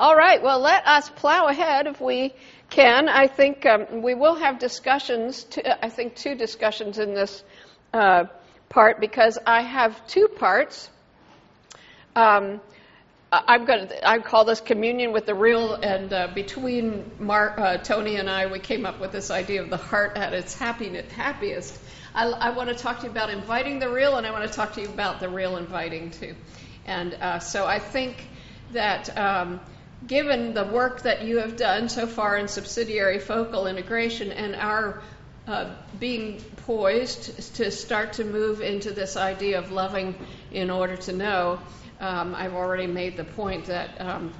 All right, well, let us plow ahead if we can. I think um, we will have discussions, to, I think two discussions in this uh, part because I have two parts. Um, I'm going to, I call this communion with the real, and uh, between uh, Tony and I, we came up with this idea of the heart at its happiest. I, I, want to talk to you about inviting the real, and I want to talk to you about the real inviting too. And uh, so I think that um, given the work that you have done so far in subsidiary focal integration and our uh, being poised to start to move into this idea of loving in order to know, um, I've already made the point that um,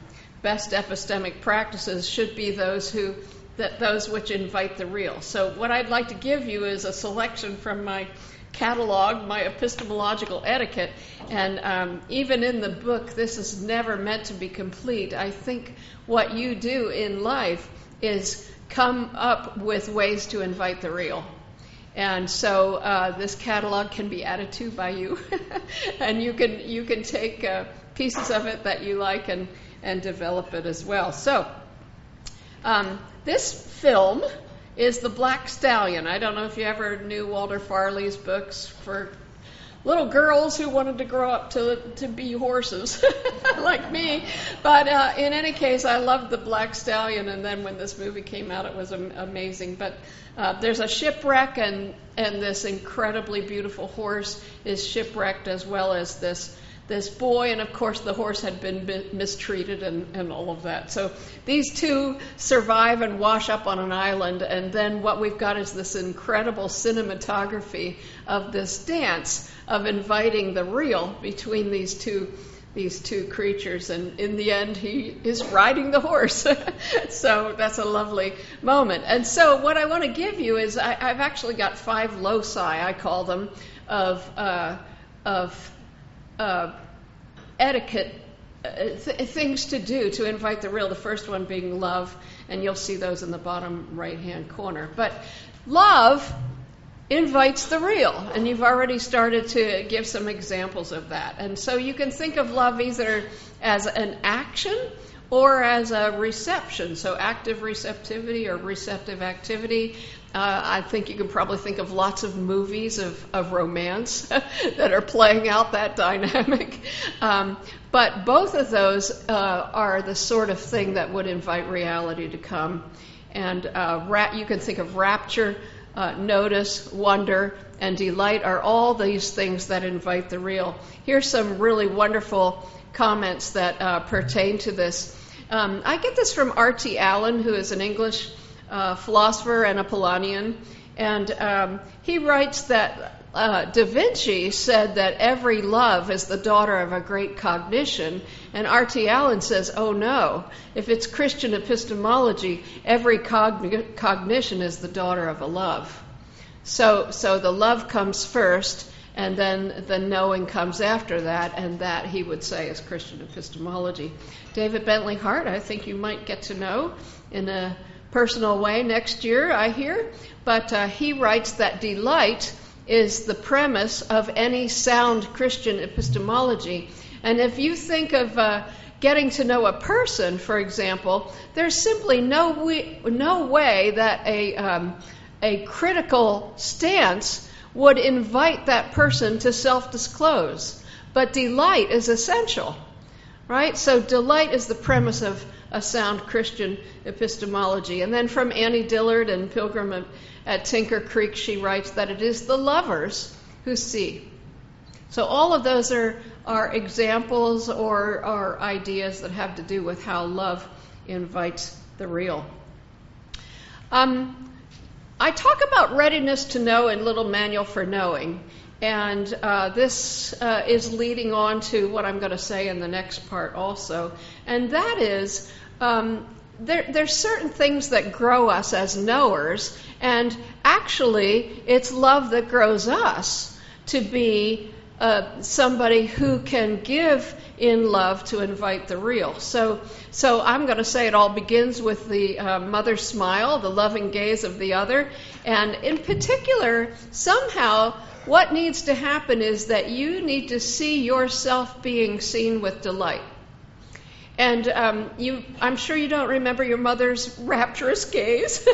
best epistemic practices should be those who those which invite the real. So what I'd like to give you is a selection from my catalog, my epistemological etiquette, and um, even in the book, this is never meant to be complete. I think what you do in life is come up with ways to invite the real. And so uh, this catalog can be added to by you, and you can you can take uh, pieces of it that you like and and develop it as well. So this film is The Black Stallion. I don't know if you ever knew Walter Farley's books for little girls who wanted to grow up to to be horses like me. But uh, in any case, I loved the Black Stallion, and then when this movie came out, it was am- amazing. But uh, there's a shipwreck, and and this incredibly beautiful horse is shipwrecked, as well as this this boy, and of course the horse had been mistreated and, and all of that. So these two survive and wash up on an island, and then what we've got is this incredible cinematography of this dance of inviting the real between these two these two creatures. And in the end he is riding the horse. So that's a lovely moment. And so what i want to give you is I, have actually got five loci i call them of uh, of etiquette uh, th- things to do to invite the real. The first one being love, and you'll see those in the bottom right hand corner. But love invites the real, and you've already started to give some examples of that. And so you can think of love either as an action or as a reception, so active receptivity or receptive activity. Uh, I think you can probably think of lots of movies of, of romance that are playing out that dynamic. Um, but both of those uh, are the sort of thing that would invite reality to come. And uh, ra- you can think of rapture, uh, notice, wonder, and delight are all these things that invite the real. Here's some really wonderful comments that uh, pertain to this. Um, I get this from R.T. Allen, who is an English philosopher and a Polanyian, and um, he writes that uh, Da Vinci said that every love is the daughter of a great cognition, and R.T. Allen says, oh no, if it's Christian epistemology, every cogn- cognition is the daughter of a love. So, so the love comes first, and then the knowing comes after that, and that he would say is Christian epistemology. David Bentley Hart, I think you might get to know in a personal way next year, I hear. But uh, he writes that delight is the premise of any sound Christian epistemology. And if you think of uh, getting to know a person, for example, there's simply no way, no way that a, um, a critical stance would invite that person to self disclose. But delight is essential, right? So, delight is the premise of a sound Christian epistemology. And then from Annie Dillard and Pilgrim at Tinker Creek, she writes that it is the lovers who see. So all of those are, are examples or, or ideas that have to do with how love invites the real. Um, I talk about readiness to know in Little Manual for Knowing. And uh, this uh, is leading on to what I'm going to say in the next part also. And that is um, there, there's certain things that grow us as knowers, and actually, it's love that grows us to be uh, somebody who can give in love to invite the real. So, so I'm going to say it all begins with the uh, mother smile, the loving gaze of the other, and in particular, somehow, what needs to happen is that you need to see yourself being seen with delight. And um, you, I'm sure you don't remember your mother's rapturous gaze.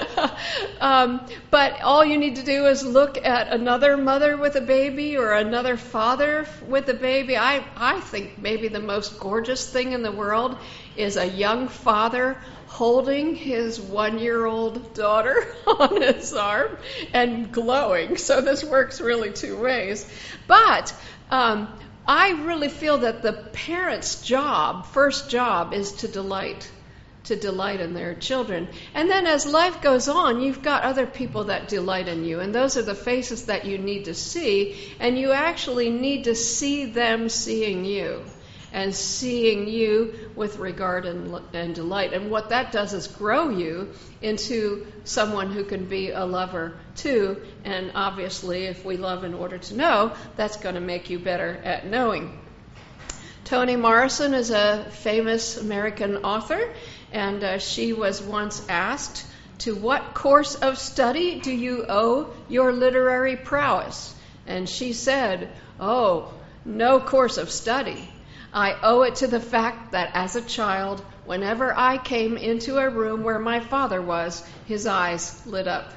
um, but all you need to do is look at another mother with a baby or another father with a baby. I, I think maybe the most gorgeous thing in the world is a young father holding his one year old daughter on his arm and glowing. So this works really two ways. But um, I really feel that the parent's job, first job, is to delight. To delight in their children. And then as life goes on, you've got other people that delight in you. And those are the faces that you need to see. And you actually need to see them seeing you and seeing you with regard and, and delight. And what that does is grow you into someone who can be a lover too. And obviously, if we love in order to know, that's going to make you better at knowing. Toni Morrison is a famous American author, and uh, she was once asked, To what course of study do you owe your literary prowess? And she said, Oh, no course of study. I owe it to the fact that as a child, whenever I came into a room where my father was, his eyes lit up.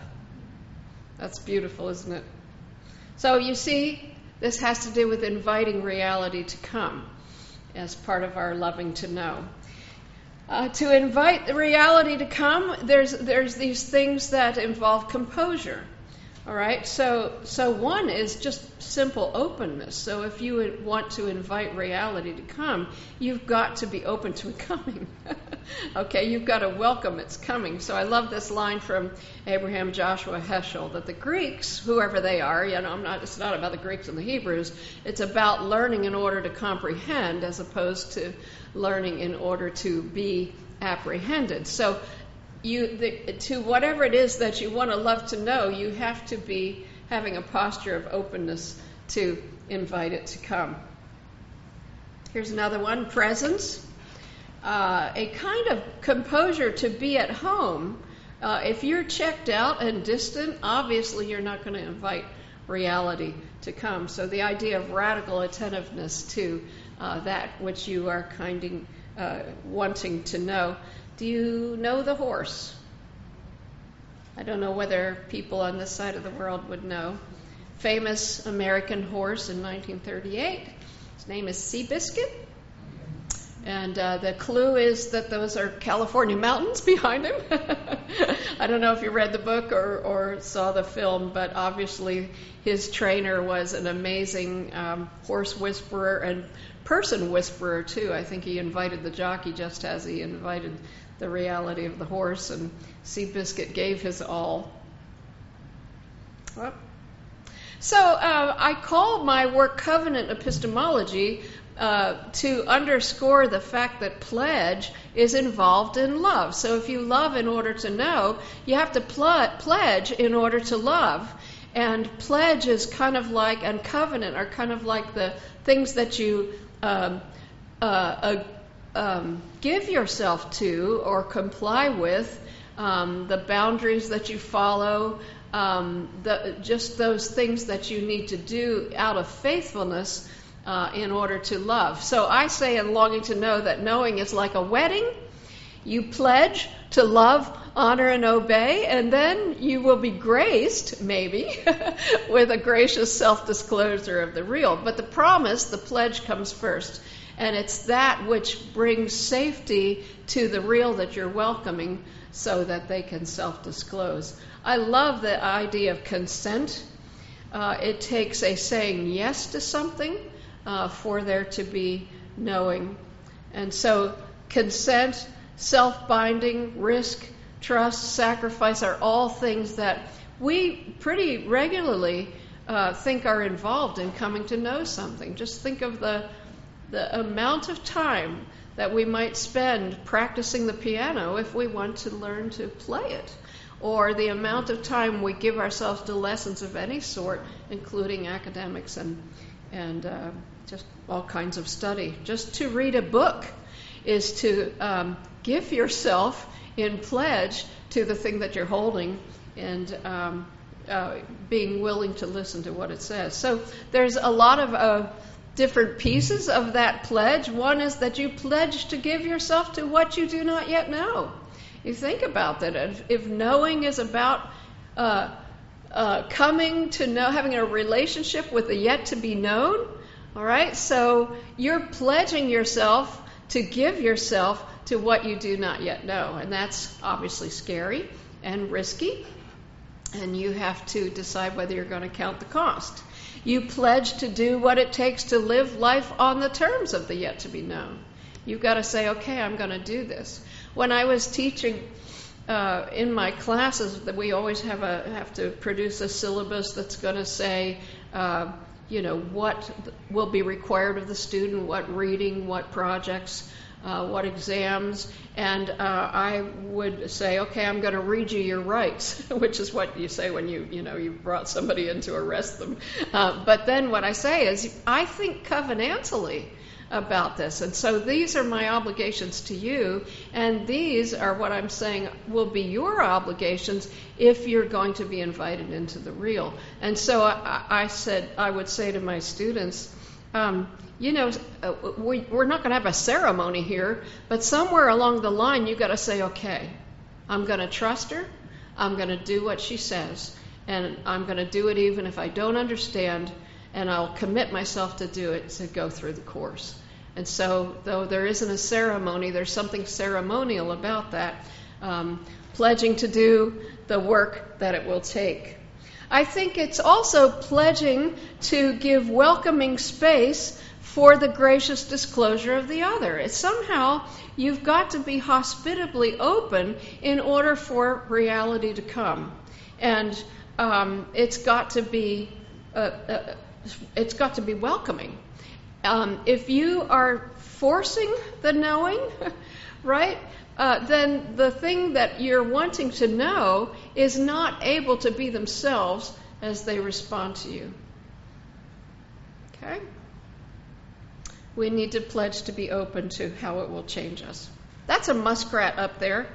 That's beautiful, isn't it? So you see, this has to do with inviting reality to come as part of our loving to know. Uh, to invite the reality to come, there's, there's these things that involve composure. All right, so so one is just simple openness. So if you want to invite reality to come, you've got to be open to it coming. okay, you've got to welcome its coming. So I love this line from Abraham Joshua Heschel that the Greeks, whoever they are, you know, I'm not. It's not about the Greeks and the Hebrews. It's about learning in order to comprehend, as opposed to learning in order to be apprehended. So to whatever it is that you want to love to know, you have to be having a posture of openness to invite it to come. Here's another one: presence. Uh, a kind of composure to be at home. Uh, if you're checked out and distant, obviously you're not going to invite reality to come. So the idea of radical attentiveness to uh, that which you are kind of uh, wanting to know. Do you know the horse? I don't know whether people on this side of the world would know. Famous American horse in 1938. His name is Seabiscuit. And uh, the clue is that those are California mountains behind him. I don't know if you read the book or, or, saw the film, but obviously his trainer was an amazing um, horse whisperer and person whisperer, too. I think he invited the jockey just as he invited the reality of the horse, and Seabiscuit gave his all. So uh, I call my work covenant epistemology uh, to underscore the fact that pledge is involved in love. So if you love in order to know, you have to pl- pledge in order to love. And pledge is kind of like, and covenant are kind of like the things that you um, uh, um, give yourself to or comply with, um, the boundaries that you follow, um, the, just those things that you need to do out of faithfulness uh, in order to love. So I say in longing to know that knowing is like a wedding. You pledge to love, honor, and obey, and then you will be graced, maybe, with a gracious self disclosure of the real. But the promise, the pledge comes first. And it's that which brings safety to the real that you're welcoming so that they can self disclose. I love the idea of consent. Uh, it takes a saying yes to something uh, for there to be knowing. And so, consent, self binding, risk, trust, sacrifice are all things that we pretty regularly uh, think are involved in coming to know something. Just think of the the amount of time that we might spend practicing the piano if we want to learn to play it, or the amount of time we give ourselves to lessons of any sort, including academics and and uh, just all kinds of study. Just to read a book is to um, give yourself in pledge to the thing that you're holding and um, uh, being willing to listen to what it says. So there's a lot of uh, different pieces of that pledge. One is that you pledge to give yourself to what you do not yet know. You think about that. If, if knowing is about uh, uh, coming to know, having a relationship with the yet to be known, all right, so you're pledging yourself to give yourself to what you do not yet know. And that's obviously scary and risky. And you have to decide whether you're going to count the cost. You pledge to do what it takes to live life on the terms of the yet to be known. You've got to say, okay, I'm going to do this. When I was teaching uh, in my classes, that we always have a have to produce a syllabus that's going to say, uh, you know, what will be required of the student, what reading, what projects, uh, what exams, and uh, I would say, okay, I'm going to read you your rights, which is what you say when you, you know, you brought somebody in to arrest them. Uh, but then what I say is, I think covenantally about this, and so these are my obligations to you, and these are what I'm saying will be your obligations if you're going to be invited into the real. And so I, I said, I would say to my students. Um, you know, uh, we, we're not going to have a ceremony here, but somewhere along the line, you've got to say, okay, I'm going to trust her. I'm going to do what she says. And I'm going to do it even if I don't understand. And I'll commit myself to do it to go through the course. And so, though there isn't a ceremony, there's something ceremonial about that, um, pledging to do the work that it will take. I think it's also pledging to give welcoming space for the gracious disclosure of the other. It's somehow you've got to be hospitably open in order for reality to come, and um, it's got to be uh, uh, it's got to be welcoming. Um, if you are forcing the knowing, right? Uh, then the thing that you're wanting to know is not able to be themselves as they respond to you. Okay? We need to pledge to be open to how it will change us. That's a muskrat up there.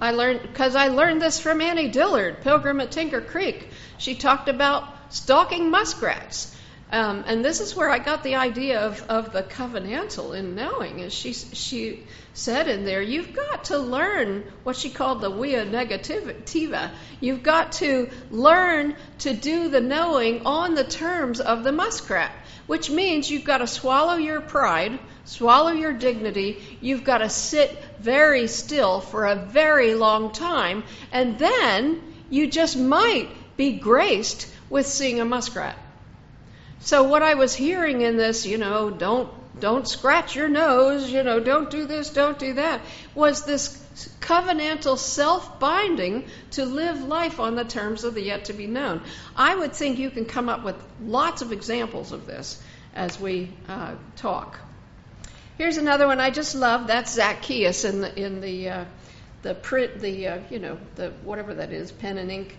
I learned because I learned this from Annie Dillard, Pilgrim at Tinker Creek. She talked about stalking muskrats. Um, and this is where I got the idea of, of the covenantal in knowing. Is she she said in there, you've got to learn what she called the via negativa. You've got to learn to do the knowing on the terms of the muskrat which means you've got to swallow your pride, swallow your dignity, you've got to sit very still for a very long time, and then you just might be graced with seeing a muskrat. So what I was hearing in this, you know, don't don't scratch your nose, you know, don't do this, don't do that, was this covenantal self binding to live life on the terms of the yet to be known. I would think you can come up with lots of examples of this as we uh, talk. Here's another one I just love. That's Zacchaeus in the in the uh, the print the uh, you know the whatever that is pen and ink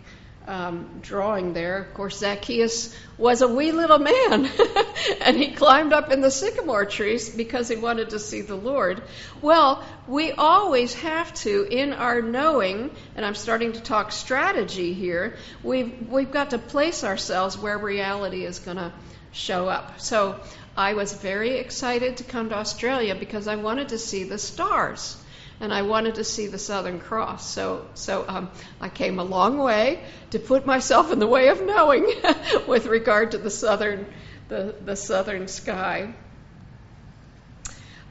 Um, drawing there. Of course, Zacchaeus was a wee little man, and he climbed up in the sycamore trees because he wanted to see the Lord. Well, we always have to, in our knowing, and I'm starting to talk strategy here, we've, we've got to place ourselves where reality is going to show up. So I was very excited to come to Australia because I wanted to see the stars and I wanted to see the Southern Cross. So, so um, I came a long way to put myself in the way of knowing with regard to the southern, the, the southern sky.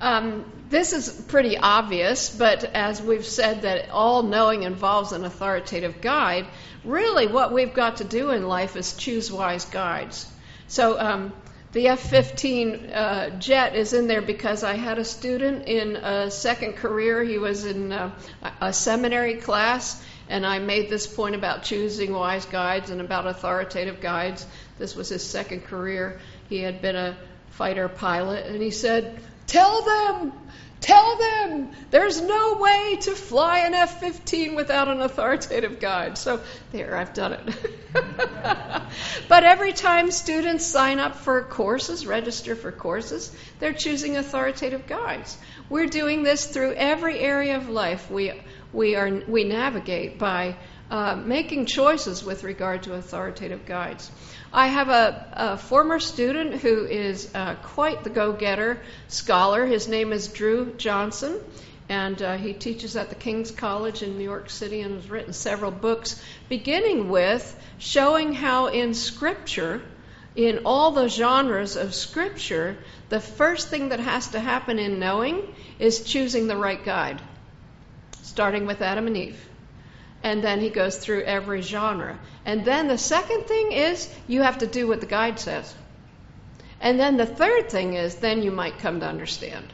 Um, this is pretty obvious, but as we've said that all knowing involves an authoritative guide, really what we've got to do in life is choose wise guides. So um, the F 15 uh, jet is in there because I had a student in a second career. He was in uh, a seminary class, and I made this point about choosing wise guides and about authoritative guides. This was his second career. He had been a fighter pilot, and he said, Tell them Tell them there's no way to fly an F 15 without an authoritative guide. So, there, I've done it. but every time students sign up for courses, register for courses, they're choosing authoritative guides. We're doing this through every area of life. We, we, are, we navigate by uh, making choices with regard to authoritative guides. I have a, a former student who is uh, quite the go getter scholar. His name is Dru Johnson, and uh, he teaches at the King's College in New York City and has written several books, beginning with showing how in Scripture, in all the genres of Scripture, the first thing that has to happen in knowing is choosing the right guide, starting with Adam and Eve. And then he goes through every genre. And then the second thing is you have to do what the guide says. And then the third thing is then you might come to understand.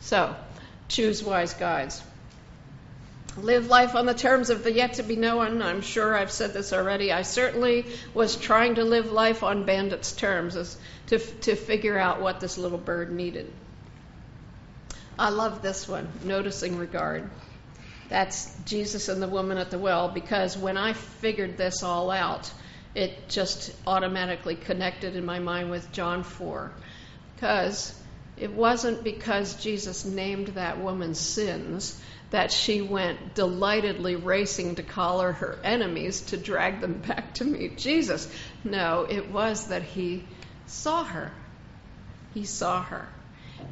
So, choose wise guides. Live life on the terms of the yet to be known. I'm sure I've said this already. I certainly was trying to live life on bandits' terms to, to figure out what this little bird needed. I love this one, noticing regard. That's Jesus and the woman at the well, because when I figured this all out, it just automatically connected in my mind with John 4. Because it wasn't because Jesus named that woman's sins that she went delightedly racing to collar her enemies to drag them back to meet Jesus. No, it was that he saw her. He saw her.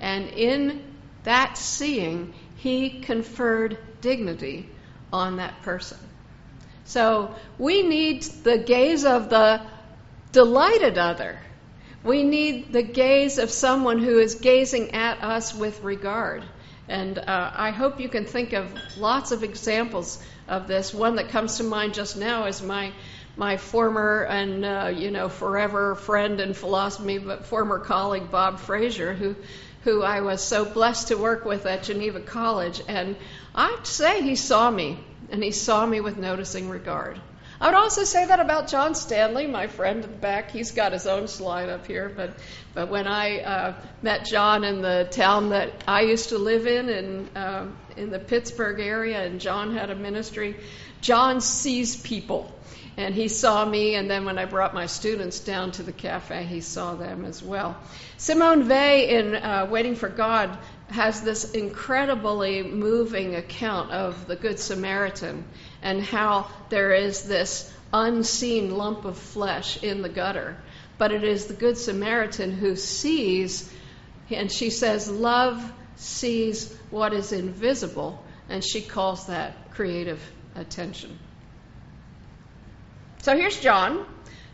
And in that seeing, he conferred dignity on that person. So we need the gaze of the delighted other. We need the gaze of someone who is gazing at us with regard. And uh, I hope you can think of lots of examples of this. One that comes to mind just now is my my former and uh, you know forever friend in philosophy, but former colleague Bob Fraser, who who I was so blessed to work with at Geneva College. And I'd say he saw me, and he saw me with noticing regard. I would also say that about John Stanley, my friend in the back. He's got his own slide up here, but but when I uh, met John in the town that I used to live in, in uh, in the Pittsburgh area, and John had a ministry, John sees people, and he saw me. And then when I brought my students down to the cafe, he saw them as well. Simone Weil in uh, Waiting for God has this incredibly moving account of the Good Samaritan and how there is this unseen lump of flesh in the gutter. But it is the Good Samaritan who sees, and she says, Love sees what is invisible, and she calls that creative attention. So here's John.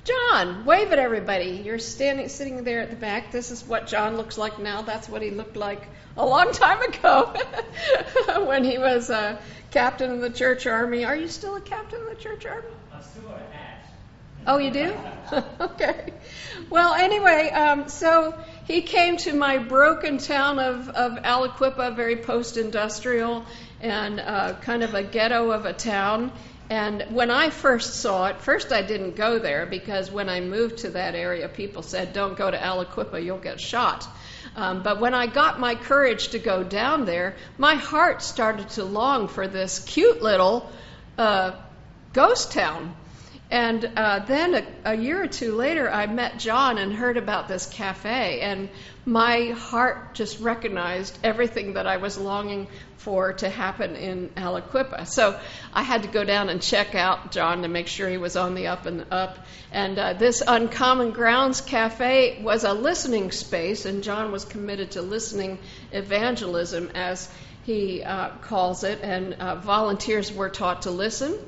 John, wave at everybody. You're standing, sitting there at the back. This is what John looks like now. That's what he looked like a long time ago when he was a captain of the church army. Are you still a captain of the church army? I'm still. Oh, you do? okay. Well, anyway, um, so he came to my broken town of, of Aliquippa, very post industrial and uh, kind of a ghetto of a town. And when I first saw it, first I didn't go there because when I moved to that area, people said, don't go to Aliquippa, you'll get shot. Um, but when I got my courage to go down there, my heart started to long for this cute little uh, ghost town. And uh, then a, a, year or two later, I met John and heard about this cafe, and my heart just recognized everything that I was longing for to happen in Aliquippa. So I had to go down and check out John to make sure he was on the up and up. And uh, this Uncommon Grounds Cafe was a listening space, and John was committed to listening evangelism, as he uh, calls it. And uh, volunteers were taught to listen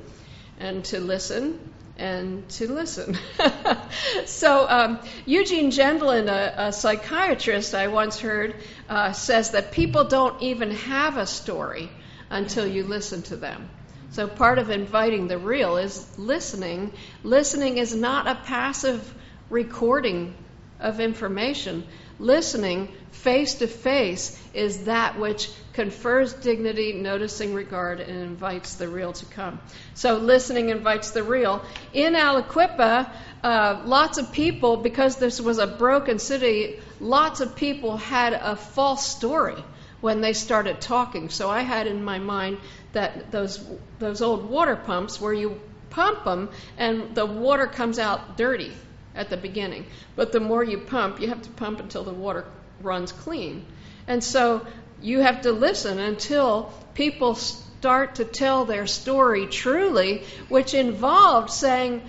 and to listen and to listen. so, um, Eugene Gendlin, a, a, psychiatrist I once heard, uh, says that people don't even have a story until you listen to them. So, part of inviting the real is listening. Listening is not a passive recording of information. Listening face to face is that which confers dignity, noticing regard, and invites the real to come. So, listening invites the real. In Aliquippa, uh, lots of people, because this was a broken city, lots of people had a false story when they started talking. So, I had in my mind that those, those old water pumps where you pump them and the water comes out dirty at the beginning. But the more you pump, you have to pump until the water runs clean. And so you have to listen until people start to tell their story truly, which involved saying,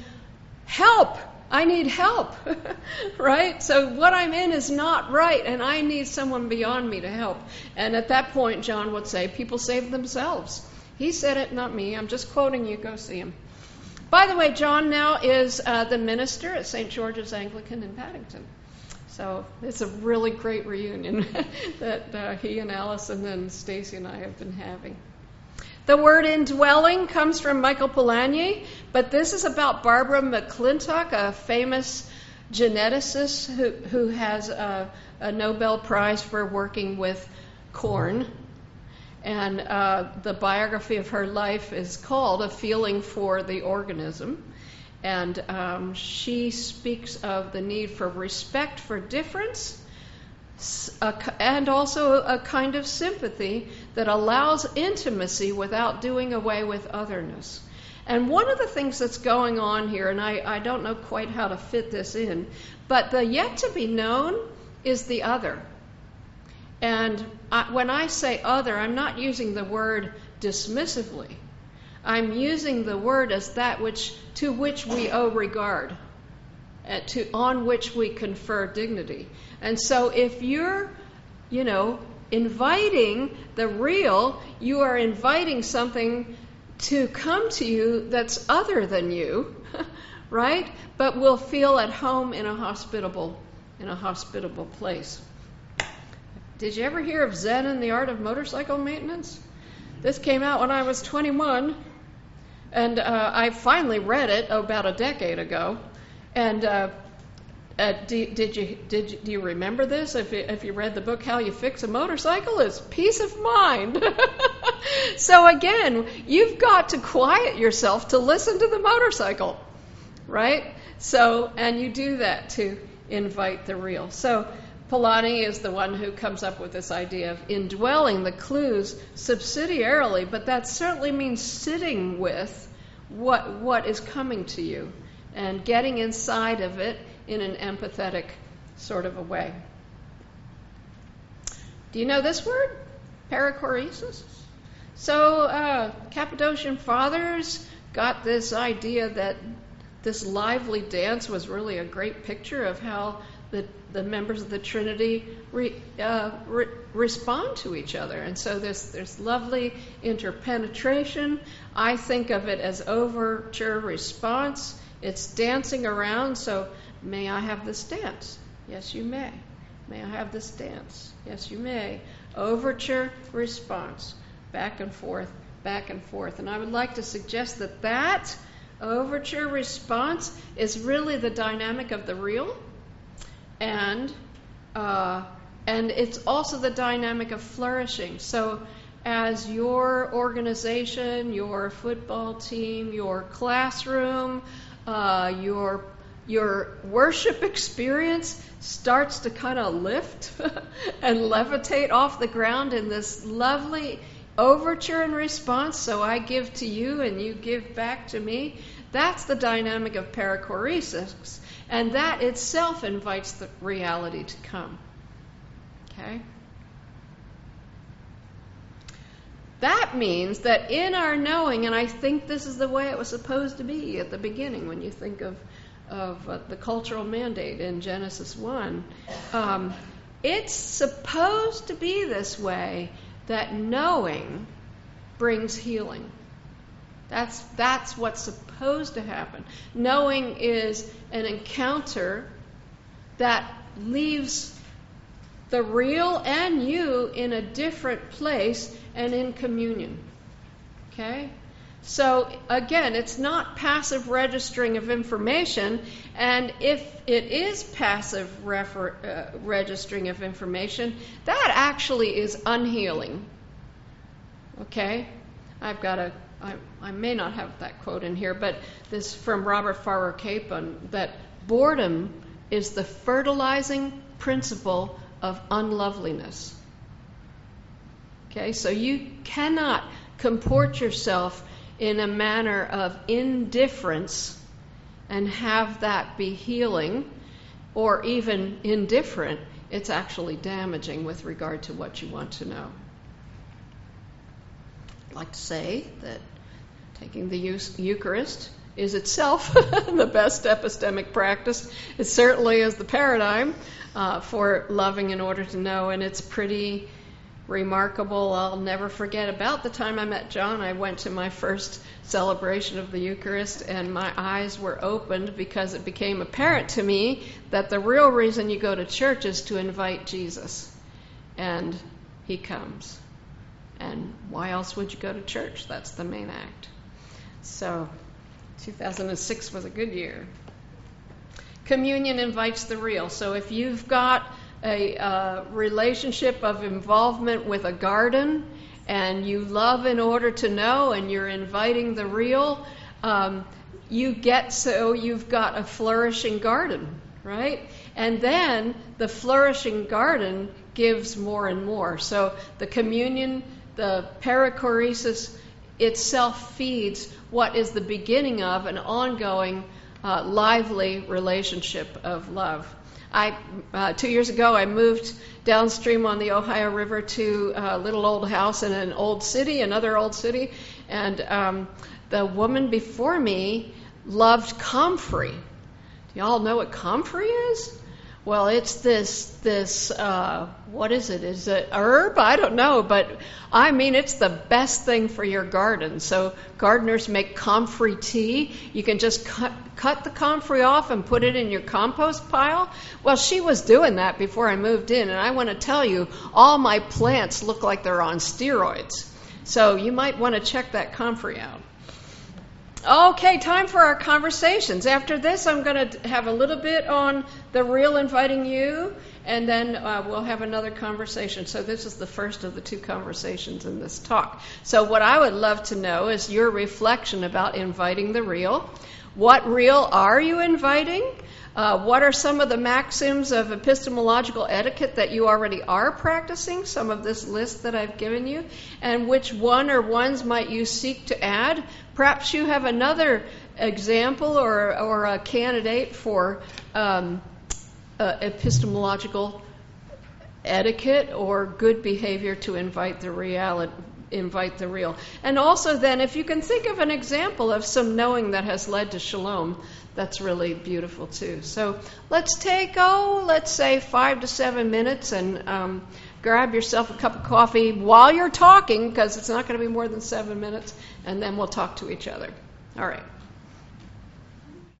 Help! I need help, right? So what I'm in is not right, and I need someone beyond me to help. And at that point, John would say, People save themselves. He said it, not me. I'm just quoting you. Go see him. By the way, John now is uh, the minister at St. George's Anglican in Paddington. So it's a really great reunion that uh, he and Alice and then Stacy and I have been having. The word indwelling comes from Michael Polanyi, but this is about Barbara McClintock, a famous geneticist who, who has a, a Nobel Prize for working with corn. And uh, the biography of her life is called A Feeling for the Organism. And um, she speaks of the need for respect for difference and also a kind of sympathy that allows intimacy without doing away with otherness. And one of the things that's going on here, and I, I don't know quite how to fit this in, but the yet to be known is the other. And I, when I say other, I'm not using the word dismissively. I'm using the word as that which to which we owe regard, uh, to on which we confer dignity. And so if you're, you know, inviting the real, you are inviting something to come to you that's other than you, right? But will feel at home in a hospitable in a hospitable place. Did you ever hear of Zen and the Art of Motorcycle Maintenance? This came out when I was 21. And uh, I finally read it about a decade ago. And uh, uh, do, did you did you, do you remember this? If you, if you read the book How You Fix a Motorcycle, it's peace of mind. so again, you've got to quiet yourself to listen to the motorcycle, right? So and you do that to invite the real. So Polanyi is the one who comes up with this idea of indwelling the clues subsidiarily, but that certainly means sitting with what, what is coming to you and getting inside of it in an empathetic sort of a way. Do you know this word? Perichoresis? So, uh, Cappadocian fathers got this idea that this lively dance was really a great picture of how the, members of the Trinity uh, re, respond to each other. And so there's, there's lovely interpenetration. I think of it as overture response. It's dancing around, so may I have this dance? Yes, you may. May I have this dance? Yes, you may. Overture response. Back and forth, back and forth. And I would like to suggest that that overture response is really the dynamic of the real and uh, and it's also the dynamic of flourishing. So, as your organization, your football team, your classroom, uh, your your worship experience starts to kind of lift and levitate off the ground in this lovely overture and response. So I give to you and you give back to me. That's the dynamic of perichoresis. And that itself invites the reality to come. Okay? That means that in our knowing, and I think this is the way it was supposed to be at the beginning when you think of, of uh, the cultural mandate in Genesis 1, um, it's supposed to be this way that knowing brings healing. That's, what's supposed to happen. Knowing is an encounter that leaves the real and you in a different place and in communion. Okay? So, again, it's not passive registering of information, and if it is passive refer, uh, registering of information, that actually is unhealing. Okay? I've got a I, may not have that quote in here, but this from Robert Farrar Capon that boredom is the fertilizing principle of unloveliness. Okay, so you cannot comport yourself in a manner of indifference and have that be healing or even indifferent. It's actually damaging with regard to what you want to know. I'd like to say that taking the Eucharist is itself the best epistemic practice. It certainly is the paradigm uh, for loving in order to know, and it's pretty remarkable. I'll never forget about the time I met John. I went to my first celebration of the Eucharist, and my eyes were opened because it became apparent to me that the real reason you go to church is to invite Jesus. And he comes. And why else would you go to church? That's the main act. So, 2006 was a good year. Communion invites the real. So, if you've got a uh, relationship of involvement with a garden and you love in order to know and you're inviting the real, um, you get so you've got a flourishing garden, right? And then the flourishing garden gives more and more. So the communion, the perichoresis itself feeds what is the beginning of an ongoing, uh, lively relationship of love. I uh, two years ago I moved downstream on the Ohio River to a little old house in an old city, another old city, and um, the woman before me loved comfrey. Do y'all know what comfrey is? Well, it's this this uh, what is it? Is it herb? I don't know, but I mean it's the best thing for your garden. So gardeners make comfrey tea. You can just cut cut the comfrey off and put it in your compost pile. Well, she was doing that before I moved in, and I want to tell you, all my plants look like they're on steroids. So you might want to check that comfrey out. Okay, time for our conversations. After this, I'm going to have a little bit on the real inviting you, and then uh, we'll have another conversation. So, this is the first of the two conversations in this talk. So, what I would love to know is your reflection about inviting the real. What real are you inviting? Uh, what are some of the maxims of epistemological etiquette that you already are practicing? Some of this list that I've given you. And which one or ones might you seek to add? Perhaps you have another example or, or a candidate for um, uh, epistemological etiquette or good behavior to invite the reality invite the real. And also, then, if you can think of an example of some knowing that has led to shalom, that's really beautiful too. So let's take, oh, let's say five to seven minutes and um, grab yourself a cup of coffee while you're talking, because it's not going to be more than seven minutes, and then we'll talk to each other. All right.